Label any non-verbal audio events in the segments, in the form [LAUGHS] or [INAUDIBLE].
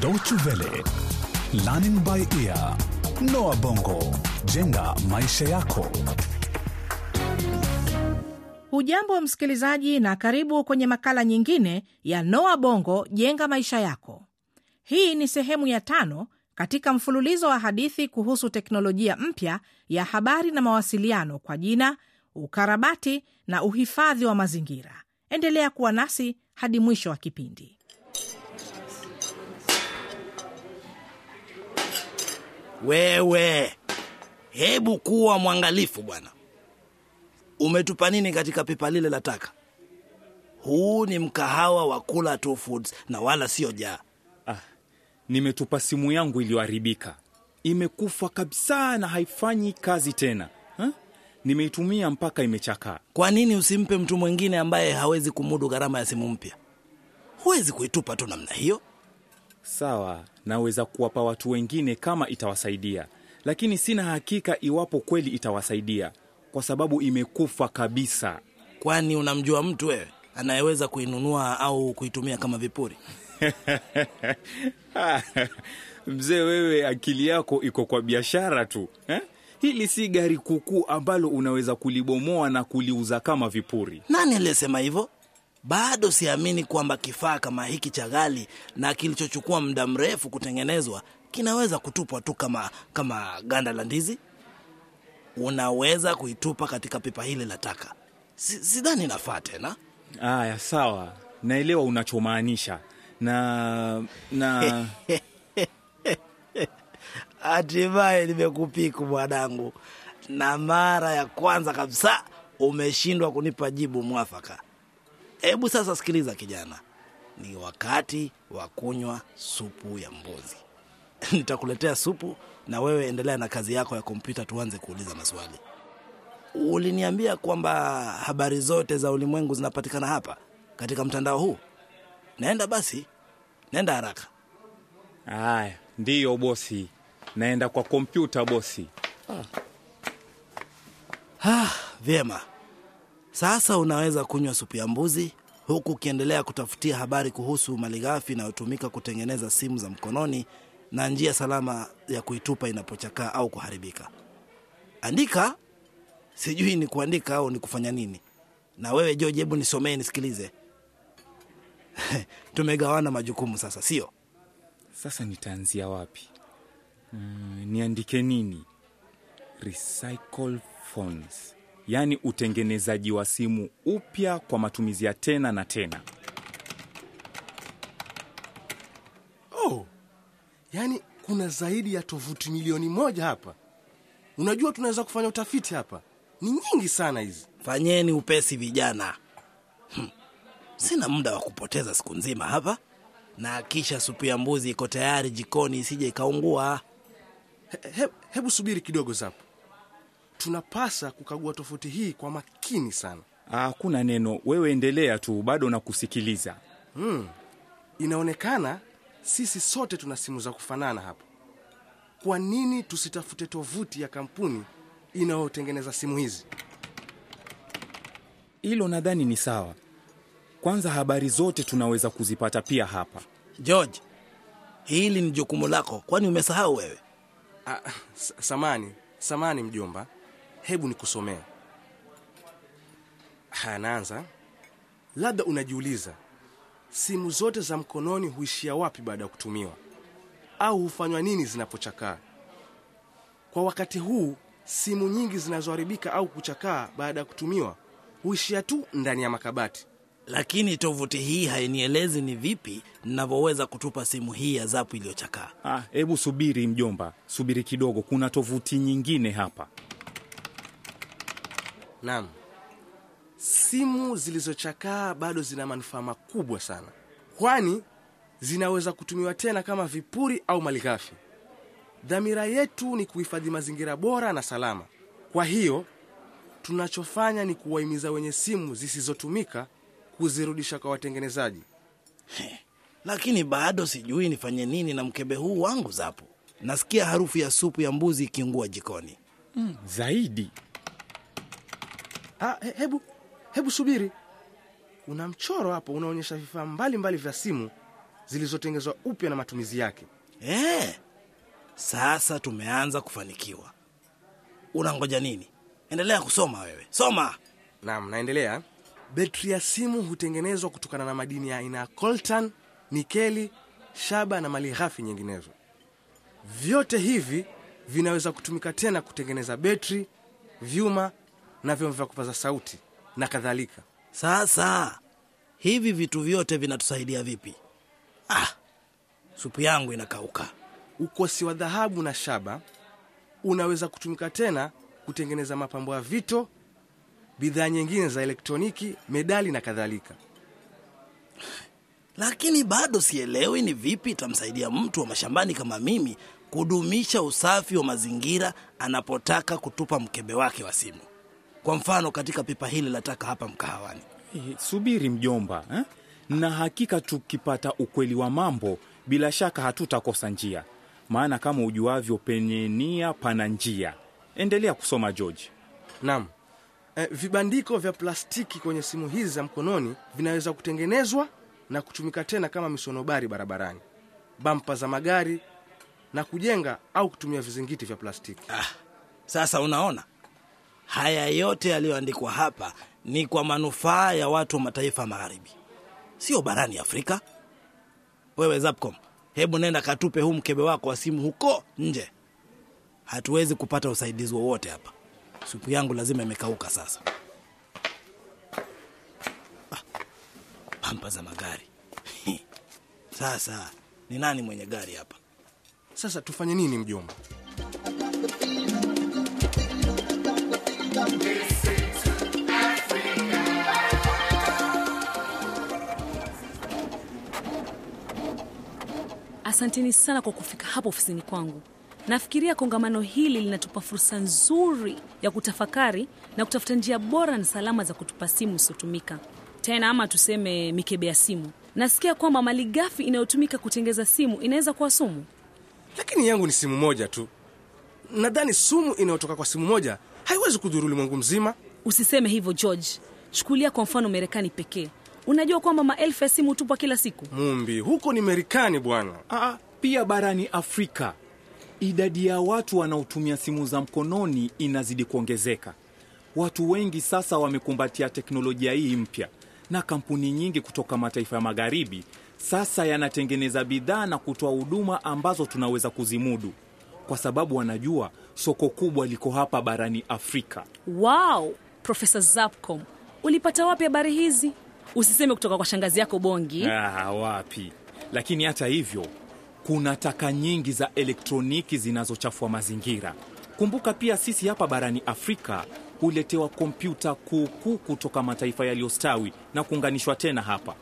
Deutsche Welle, Learning by Ear, Noah Bongo, jenga maisha yako. Hujambo msikilizaji, na karibu kwenye makala nyingine ya Noa Bongo jenga maisha yako. Hii ni sehemu ya tano katika mfululizo wa hadithi kuhusu teknolojia mpya ya habari na mawasiliano kwa jina ukarabati na uhifadhi wa mazingira. Endelea kuwa nasi hadi mwisho wa kipindi. Wewe hebu kuwa mwangalifu bwana. Umetupa nini katika pipa lile la taka? Huu ni mkahawa wa kula tu foods na wala sio jaa. Ah, nimetupa simu yangu iliyoharibika, imekufa kabisa na haifanyi kazi tena ha? Nimeitumia mpaka imechakaa. Kwa nini usimpe mtu mwingine ambaye hawezi kumudu gharama ya simu mpya? Huwezi kuitupa tu namna hiyo. Sawa, naweza kuwapa watu wengine kama itawasaidia, lakini sina hakika iwapo kweli itawasaidia kwa sababu imekufa kabisa. Kwani unamjua mtu wewe anayeweza kuinunua au kuitumia kama vipuri? [LAUGHS] Mzee wewe, akili yako iko kwa biashara tu eh? Hili si gari kukuu ambalo unaweza kulibomoa na kuliuza kama vipuri. Nani aliyesema hivyo? Bado siamini kwamba kifaa kama hiki cha ghali na kilichochukua muda mrefu kutengenezwa kinaweza kutupwa tu kama kama ganda la ndizi. Unaweza kuitupa katika pipa hili la taka. Sidhani nafaa tena. Aya, sawa, naelewa unachomaanisha na na [LAUGHS] Hatimaye nimekupiku mwanangu, na mara ya kwanza kabisa umeshindwa kunipa jibu mwafaka. Hebu sasa sikiliza kijana, ni wakati wa kunywa supu ya mbuzi. [LAUGHS] Nitakuletea supu na wewe endelea na kazi yako ya kompyuta, tuanze kuuliza maswali. Uliniambia kwamba habari zote za ulimwengu zinapatikana hapa katika mtandao huu. Naenda basi, naenda haraka. aya, ndiyo bosi, naenda kwa kompyuta bosi. Ah, vyema. Sasa unaweza kunywa supu ya mbuzi huku ukiendelea kutafutia habari kuhusu malighafi inayotumika kutengeneza simu za mkononi na njia salama ya kuitupa inapochakaa au kuharibika. Andika. Sijui ni kuandika au ni kufanya nini. Na wewe George, hebu nisomee nisikilize. [LAUGHS] Tumegawana majukumu sasa, sio? Sasa nitaanzia wapi? Mm, niandike nini? Recycle phones, yaani utengenezaji wa simu upya kwa matumizi ya tena na tena. Oh, yaani kuna zaidi ya tovuti milioni moja hapa. Unajua tunaweza kufanya utafiti hapa, ni nyingi sana hizi. Fanyeni upesi vijana. hm. Sina muda wa kupoteza siku nzima hapa, na kisha supu ya mbuzi iko tayari jikoni, isije ikaungua. He, he, hebu subiri kidogo Zapo, tunapasa kukagua tofauti hii kwa makini sana. Ah, Hakuna neno, wewe endelea tu, bado nakusikiliza. Inaonekana sisi sote tuna simu za kufanana hapa. Kwa nini tusitafute tovuti ya kampuni inayotengeneza simu hizi? Hilo nadhani ni sawa. Kwanza habari zote tunaweza kuzipata pia hapa. George, hili ni jukumu lako, kwani umesahau wewe? Ah, samani samani mjomba, hebu nikusomee. Haya, naanza. Labda unajiuliza simu zote za mkononi huishia wapi baada ya kutumiwa, au hufanywa nini zinapochakaa? Kwa wakati huu, simu nyingi zinazoharibika au kuchakaa baada ya kutumiwa huishia tu ndani ya makabati. Lakini tovuti hii hainielezi ni vipi ninavyoweza kutupa simu hii ya zapu iliyochakaa. Ah, hebu subiri mjomba, subiri kidogo, kuna tovuti nyingine hapa. Naam, simu zilizochakaa bado zina manufaa makubwa sana, kwani zinaweza kutumiwa tena kama vipuri au malighafi. Dhamira yetu ni kuhifadhi mazingira bora na salama. Kwa hiyo tunachofanya ni kuwahimiza wenye simu zisizotumika kuzirudisha kwa watengenezaji. Lakini bado sijui nifanye nini na mkebe huu wangu Zapo Nasikia harufu ya supu ya mbuzi ikiungua jikoni. Zaidi Ah, he, hebu hebu subiri, kuna mchoro hapo unaonyesha vifaa mbalimbali vya simu zilizotengenezwa upya na matumizi yake. Eh, sasa tumeanza kufanikiwa. Unangoja nini? Endelea kusoma wewe, soma. Naam, naendelea. Betri ya simu hutengenezwa kutokana na madini ya aina ya coltan, nikeli, shaba na mali ghafi nyinginezo. Vyote hivi vinaweza kutumika tena kutengeneza betri, vyuma na vyombo vya kupaza sauti na kadhalika. Sasa hivi vitu vyote vinatusaidia vipi? Ah, supu yangu inakauka. Ukosi wa dhahabu na shaba unaweza kutumika tena kutengeneza mapambo ya vito, bidhaa nyingine za elektroniki, medali na kadhalika. Lakini bado sielewi ni vipi itamsaidia mtu wa mashambani kama mimi kudumisha usafi wa mazingira anapotaka kutupa mkebe wake wa simu. Kwa mfano, katika pipa hili la taka hapa mkahawani. Eh, subiri mjomba eh? na hakika tukipata ukweli wa mambo bila shaka hatutakosa njia maana kama ujuavyo penye nia pana njia endelea kusoma george Naam. E, vibandiko vya plastiki kwenye simu hizi za mkononi vinaweza kutengenezwa na kutumika tena kama misonobari barabarani, bampa za magari na kujenga au kutumia vizingiti vya plastiki. Ah, sasa unaona, haya yote yaliyoandikwa hapa ni kwa manufaa ya watu wa mataifa magharibi, sio barani Afrika. Wewe Zapcom, hebu nenda katupe huu mkebe wako wa simu huko nje. Hatuwezi kupata usaidizi wowote hapa. Supu yangu lazima imekauka sasa. Ah, pampa za magari [LAUGHS] sasa ni nani mwenye gari hapa? Sasa tufanye nini mjomba? Asanteni sana kwa kufika hapo ofisini kwangu. Nafikiria kongamano hili linatupa fursa nzuri ya kutafakari na kutafuta njia bora na salama za kutupa simu isiyotumika tena, ama tuseme mikebe ya simu. Nasikia kwamba malighafi inayotumika kutengeza simu inaweza kuwa sumu. Lakini yangu ni simu moja tu. Nadhani sumu inayotoka kwa simu moja haiwezi kudhuru ulimwengu mzima. Usiseme hivyo George. Chukulia kwa mfano Marekani pekee. Unajua kwamba maelfu ya simu hutupwa kila siku. Mumbi, huko ni Marekani bwana. Aa, pia barani afrika idadi ya watu wanaotumia simu za mkononi inazidi kuongezeka watu wengi sasa wamekumbatia teknolojia hii mpya na kampuni nyingi kutoka mataifa ya magharibi sasa yanatengeneza bidhaa na kutoa huduma ambazo tunaweza kuzimudu kwa sababu wanajua soko kubwa liko hapa barani afrika Wow, Profesa Zapcom, ulipata wapi habari hizi? Usiseme kutoka kwa shangazi yako Bongi. Ah, wapi lakini hata hivyo kuna taka nyingi za elektroniki zinazochafua mazingira kumbuka pia sisi hapa barani afrika huletewa kompyuta kuukuu kutoka mataifa yaliyostawi na kuunganishwa tena hapa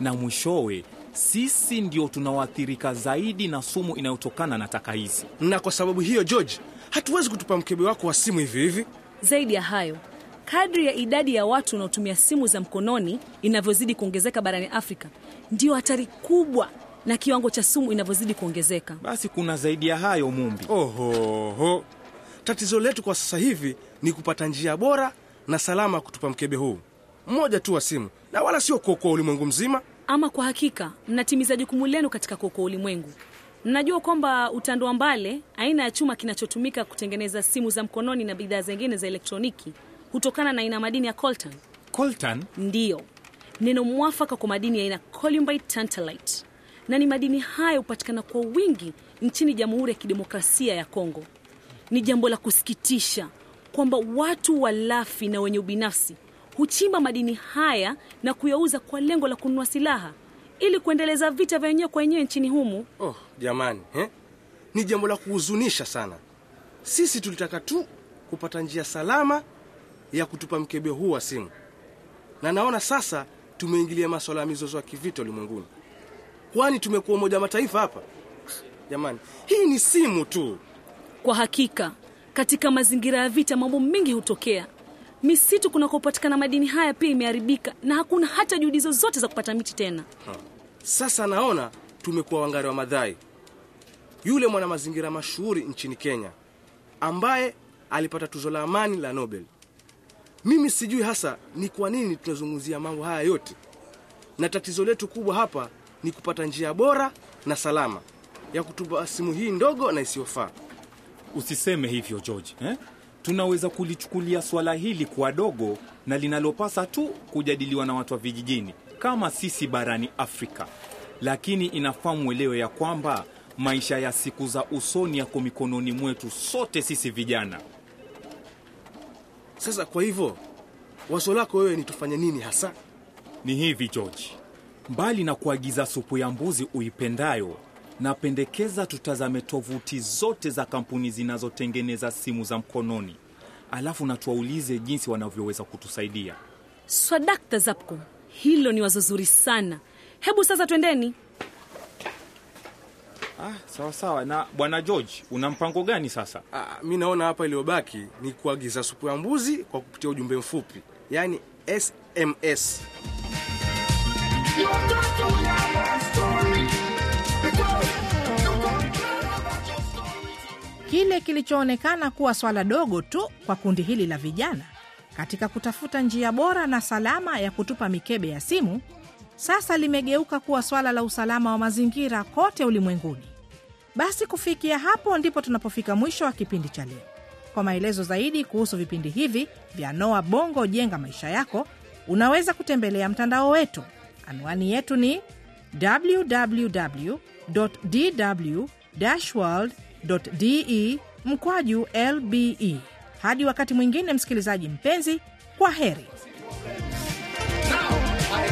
na mwishowe sisi ndio tunaoathirika zaidi na sumu inayotokana na taka hizi Na kwa sababu hiyo, George, hatuwezi kutupa mkebe wako wa simu hivi hivi. Zaidi ya hayo, kadri ya idadi ya watu wanaotumia simu za mkononi inavyozidi kuongezeka barani Afrika, ndiyo hatari kubwa na kiwango cha sumu inavyozidi kuongezeka. basi kuna zaidi ya hayo mumbi Ohoho, tatizo letu kwa sasa hivi ni kupata njia bora na salama ya kutupa mkebe huu mmoja tu wa simu, na wala sio kuokoa ulimwengu mzima. Ama kwa hakika mnatimiza jukumu lenu katika kuokoa ulimwengu. Mnajua kwamba utando wa mbale, aina ya chuma kinachotumika kutengeneza simu za mkononi na bidhaa zingine za elektroniki, hutokana na aina madini ya coltan. coltan Ndiyo, neno mwafaka kwa madini ya aina columbite tantalite, na ni madini haya hupatikana kwa wingi nchini Jamhuri ya Kidemokrasia ya Kongo. Ni jambo la kusikitisha kwamba watu walafi na wenye ubinafsi huchimba madini haya na kuyauza kwa lengo la kununua silaha ili kuendeleza vita vya wenyewe kwa wenyewe nchini humu. Oh jamani, eh? Ni jambo la kuhuzunisha sana. Sisi tulitaka tu kupata njia salama ya kutupa mkebe huu wa simu, na naona sasa tumeingilia masuala ya mizozo ya kivita ulimwenguni. Kwani tumekuwa Umoja wa Mataifa hapa? Jamani, hii ni simu tu. Kwa hakika, katika mazingira ya vita mambo mengi hutokea. Misitu kunakopatikana madini haya pia imeharibika na hakuna hata juhudi zozote za kupata miti tena. Sasa naona tumekuwa wangari wa madhai. Yule mwana mazingira mashuhuri nchini Kenya ambaye alipata tuzo la amani la Nobel. Mimi sijui hasa ni kwa nini tunazungumzia mambo haya yote, na tatizo letu kubwa hapa ni kupata njia bora na salama ya kutupa simu hii ndogo na isiyofaa. Usiseme hivyo George eh? Tunaweza kulichukulia swala hili kuwa dogo na linalopasa tu kujadiliwa na watu wa vijijini kama sisi barani Afrika, lakini inafaa mwelewe ya kwamba maisha ya siku za usoni yako mikononi mwetu sote sisi vijana. Sasa kwa hivyo, wazo lako wewe ni tufanye nini hasa? Ni hivi George, mbali na kuagiza supu ya mbuzi uipendayo, napendekeza tutazame tovuti zote za kampuni zinazotengeneza simu za mkononi, alafu na tuwaulize jinsi wanavyoweza kutusaidia. Swadakta Zapko, hilo ni wazo zuri sana. Hebu sasa twendeni. Ah, sawa sawa. Na bwana George, una mpango gani sasa? Ah, mi naona hapa iliyobaki ni kuagiza supu ya mbuzi kwa kupitia ujumbe mfupi, yaani SMS. Kile kilichoonekana kuwa swala dogo tu kwa kundi hili la vijana katika kutafuta njia bora na salama ya kutupa mikebe ya simu, sasa limegeuka kuwa swala la usalama wa mazingira kote ulimwenguni. Basi kufikia hapo ndipo tunapofika mwisho wa kipindi cha leo. Kwa maelezo zaidi kuhusu vipindi hivi vya Noa Bongo Jenga Maisha Yako, unaweza kutembelea mtandao wetu. Anwani yetu ni de mkwaju lbe. Hadi wakati mwingine, msikilizaji mpenzi, kwa heri. Now, I,